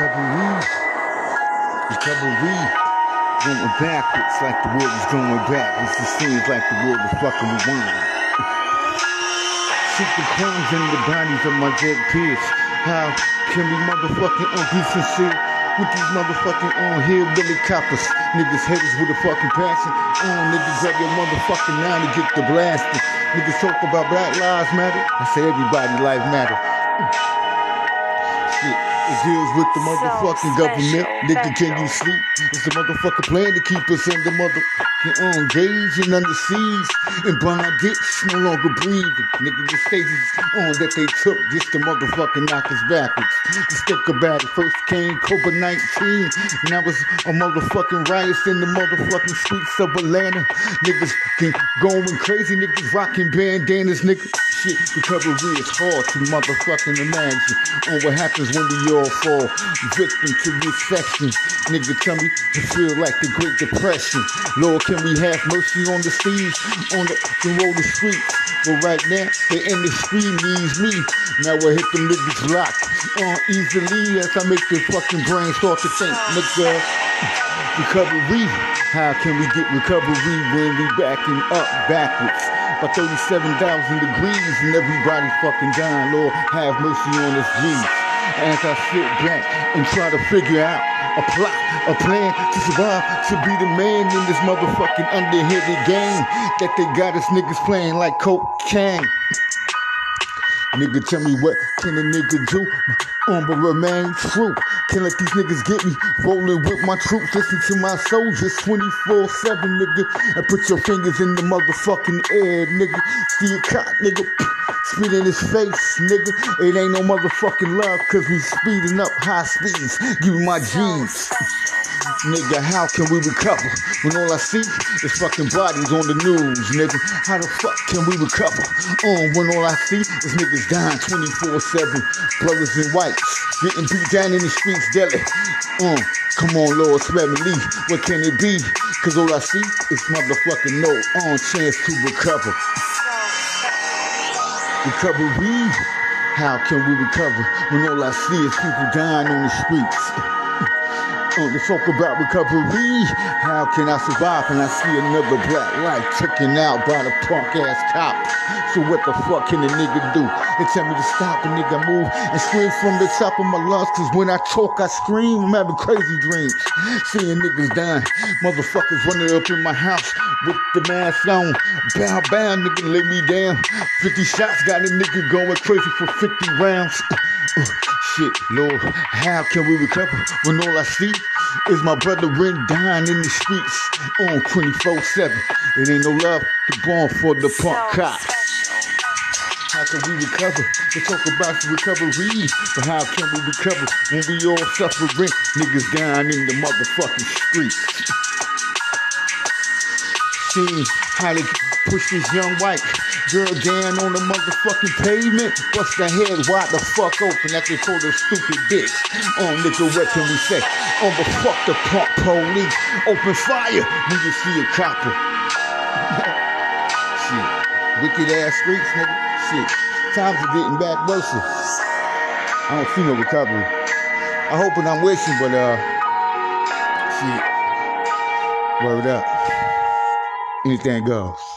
recovery, recovery, going backwards like the world is going backwards. It seems like the world is fucking rewind. Shoot the crumbs in the bodies of my dead peers. How can we motherfucking be with these motherfucking on hillbilly coppers? Niggas haters with a fucking passion. On niggas grab your motherfucking nine to get the blasting. Niggas talk about Black Lives Matter. I say everybody life matter. Shit. It deals with the motherfucking So government. special, Nigga, can you sleep? It's the motherfucking plan to keep us in the motherfucking on gauge and under siege. And bondage, no longer breathing. Nigga, the stages on that they took just to motherfucking knock us backwards. Just think about it. First came COVID 19. Now it's a motherfucking riots in the motherfucking streets of Atlanta. Niggas going crazy. Niggas rocking bandanas. Nigga, shit, recovery is hard to motherfucking imagine. On what happens when we all fall victim to recession. Nigga, tell me you feel like the Great Depression. Lord, can we have mercy on the seas, on the, the road the streets? But right now, the industry needs me. Now I hit them niggas locked on easily as I make the fucking brain start to think. Nigga, recovery. How can we get recovery when we backing up backwards? By 37,000 degrees and everybody fucking dying. Lord, have mercy on us, G's. As I sit back and try to figure out a plot, a plan to survive, to be the man in this motherfucking underhanded game that they got us niggas playing like cocaine. Nigga, tell me what can a nigga do? But remain true. Can't let these niggas get me rolling with my troops. Listen to my soldiers 24 7, nigga. And put your fingers in the motherfucking air, nigga. See a cop, nigga. Spit in his face, nigga. It ain't no motherfucking love, cause we speeding up high speeds. Give me my G's. Nigga, how can we recover when all I see is fucking bodies on the news, nigga? How the fuck can we recover? Um, when all I see is niggas dying 24-7, brothers in whites getting beat down in the streets daily. Um, come on, Lord, spare me. What can it be? Cause all I see is motherfucking no on chance to recover. Recovery. How can we recover when all I see is people dying on the streets? Uh, let's talk about recovery. How can I survive when I see another black life taken out by the punk ass cop? So what the fuck can a nigga do? They tell me to stop a nigga move and scream from the top of my lungs. Cause when I talk, I scream. I'm having crazy dreams. Seeing niggas dying. Motherfuckers running up in my house with the mask on. Bow, bow, nigga, lay me down. 50 shots got a nigga going crazy for 50 rounds. Shit, Lord, how can we recover when all I see is my brother Ren dying in the streets on 24 7? It ain't no love to born for the punk cops. How can we recover? They talk about recovery, but how can we recover when we all suffering? Niggas dying in the motherfucking streets. Seeing how they push this young white girl down on the motherfucking pavement, bust her head wide the fuck open after they call her stupid bitch. Oh, nigga, what can we say? Oh, but fuck the punk police. Open fire when you see a copper. Shit. Wicked ass streets, nigga. Shit. Times are getting back worse. I don't see no recovery. I'm hoping I'm wishing, but uh shit. Word up. Anything goes.